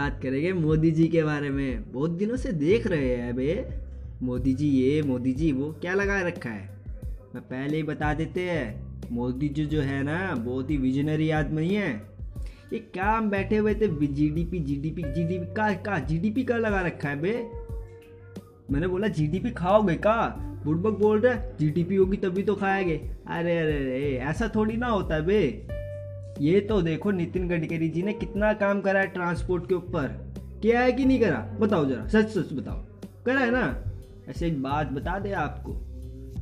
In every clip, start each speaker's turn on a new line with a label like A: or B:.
A: बात करेंगे मोदी जी के बारे में। बहुत दिनों से देख रहे हैं बे मोदी जी ये, मोदी जी वो, क्या लगा रखा है? मैं पहले ही बता देते हैं, मोदी जी जो है ना, बहुत ही विजनरी आदमी है। ये काम बैठे हुए थे G D P G D P G D P का का जी डी पी का लगा रखा है बे। मैंने बोला जी डी पी खाओगे का? बुड़बक बोल रहे जी डी पी होगी तभी तो खाएँगे। अरे अरे अरे, ऐसा थोड़ी ना होता है बे। ये तो देखो नितिन गडकरी जी ने कितना काम करा है ट्रांसपोर्ट के ऊपर। किया है कि नहीं करा? बताओ जरा, सच सच बताओ। करा है ना? ऐसे एक बात बता दे आपको।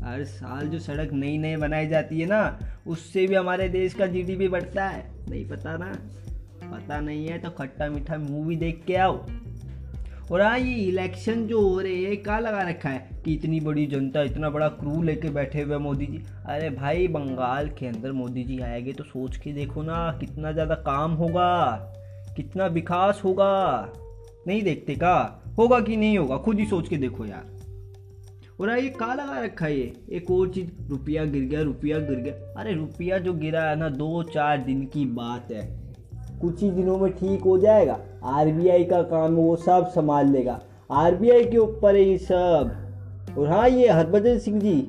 A: हर साल जो सड़क नई नई बनाई जाती है ना, उससे भी हमारे देश का जीडीपी बढ़ता है। नहीं पता ना? पता नहीं है तो खट्टा मीठा मूवी देख के आओ। और हाँ ये इलेक्शन जो हो रहे हैं क्या लगा रखा है? कि इतनी बड़ी जनता, इतना बड़ा क्रू लेके बैठे हुए मोदी जी। अरे भाई, बंगाल के अंदर मोदी जी आएँगे तो सोच के देखो ना, कितना ज़्यादा काम होगा, कितना विकास होगा। नहीं देखते का? होगा कि नहीं होगा? खुद ही सोच के देखो यार। और ये कहा लगा रखा है ये? एक और चीज़, रुपया गिर गया, रुपया गिर गया। अरे रुपया जो गिरा है ना, दो चार दिन की बात है। कुछ ही दिनों में ठीक हो जाएगा। आरबीआई का काम वो सब संभाल लेगा। आरबीआई के ऊपर है ये सब। और हाँ ये हरभजन सिंह जी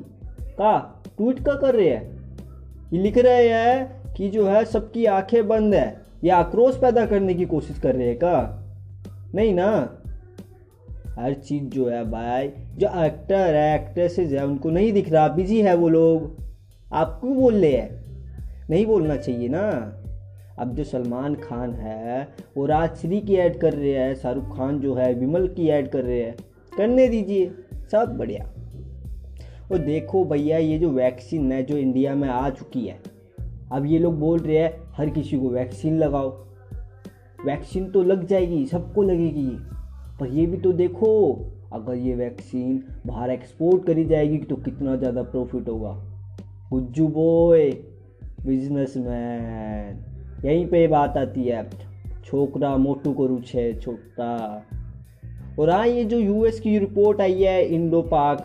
A: का ट्वीट का कर रहे हैं। ये लिख रहे हैं कि जो है सबकी आँखें बंद है। ये आक्रोश पैदा करने की कोशिश कर रहे हैं का नहीं ना? हर चीज़ जो है भाई, जो एक्टर है एक्ट्रेसेस है, उनको नहीं दिख रहा। बिज़ी है वो लोग। आप क्यों बोल रहे हैं। नहीं बोलना चाहिए ना। अब जो सलमान खान है, वो राजश्री की ऐड कर रहे हैं, शाहरुख खान जो है, विमल की ऐड कर रहे हैं। करने दीजिए, सब बढ़िया। और देखो भैया, ये जो वैक्सीन है जो इंडिया में आ चुकी है, अब ये लोग बोल रहे हैं, हर किसी को वैक्सीन लगाओ। वैक्सीन तो लग जाएगी, सबको लगेगी। पर ये भी तो देखो, अगर ये वैक्सीन बाहर एक्सपोर्ट करी जाएगी तो कितना ज़्यादा प्रॉफिट होगा। Gujju boy, businessman. यहीं पे बात आती है। छोकरा मोटू को रुच है छोटा। और हाँ ये जो यूएस की रिपोर्ट आई है इंडो पाक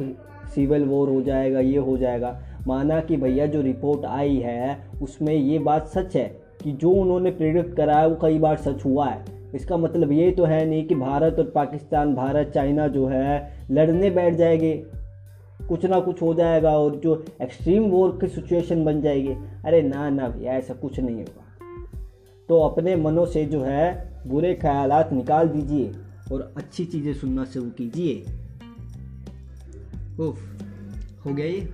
A: सिविल वॉर हो जाएगा, ये हो जाएगा। माना कि भैया, जो रिपोर्ट आई है, उसमें ये बात सच है कि जो उन्होंने प्रेडिक्ट करा है, वो कई बार सच हुआ है। इसका मतलब ये तो है नहीं कि भारत और पाकिस्तान, भारत, चाइना जो है, लड़ने बैठ जाएँगे। कुछ ना कुछ हो जाएगा और जो एक्सट्रीम वॉर की सिचुएशन बन जाएगी। अरे ना ना भैया ऐसा कुछ नहीं होगा। तो अपने मनों से जो है बुरे ख्याल निकाल दीजिए और अच्छी चीज़ें सुनना शुरू कीजिए। उफ, हो गया ये?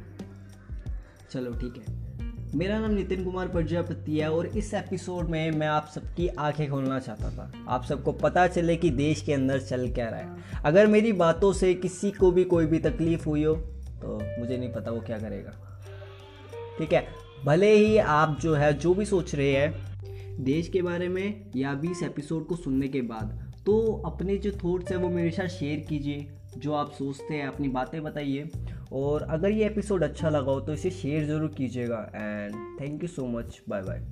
A: चलो ठीक है। मेरा नाम नितिन कुमार प्रजापति है और इस एपिसोड में मैं आप सबकी आँखें खोलना चाहता था। आप सबको पता चले कि देश के अंदर चल क्या रहा है। अगर मेरी बातों से किसी को भी कोई भी तकलीफ़ हुई हो तो मुझे नहीं पता वो क्या करेगा। ठीक है, भले ही आप जो है, जो भी सोच रहे हैं देश के बारे में या भी इस एपिसोड को सुनने के बाद। तो अपने जो थॉट्स हैं वो मेरे साथ शेयर कीजिए, जो आप सोचते हैं, अपनी बातें बताइए। और अगर ये एपिसोड अच्छा लगा हो तो इसे शेयर ज़रूर कीजिएगा। And thank you so much bye bye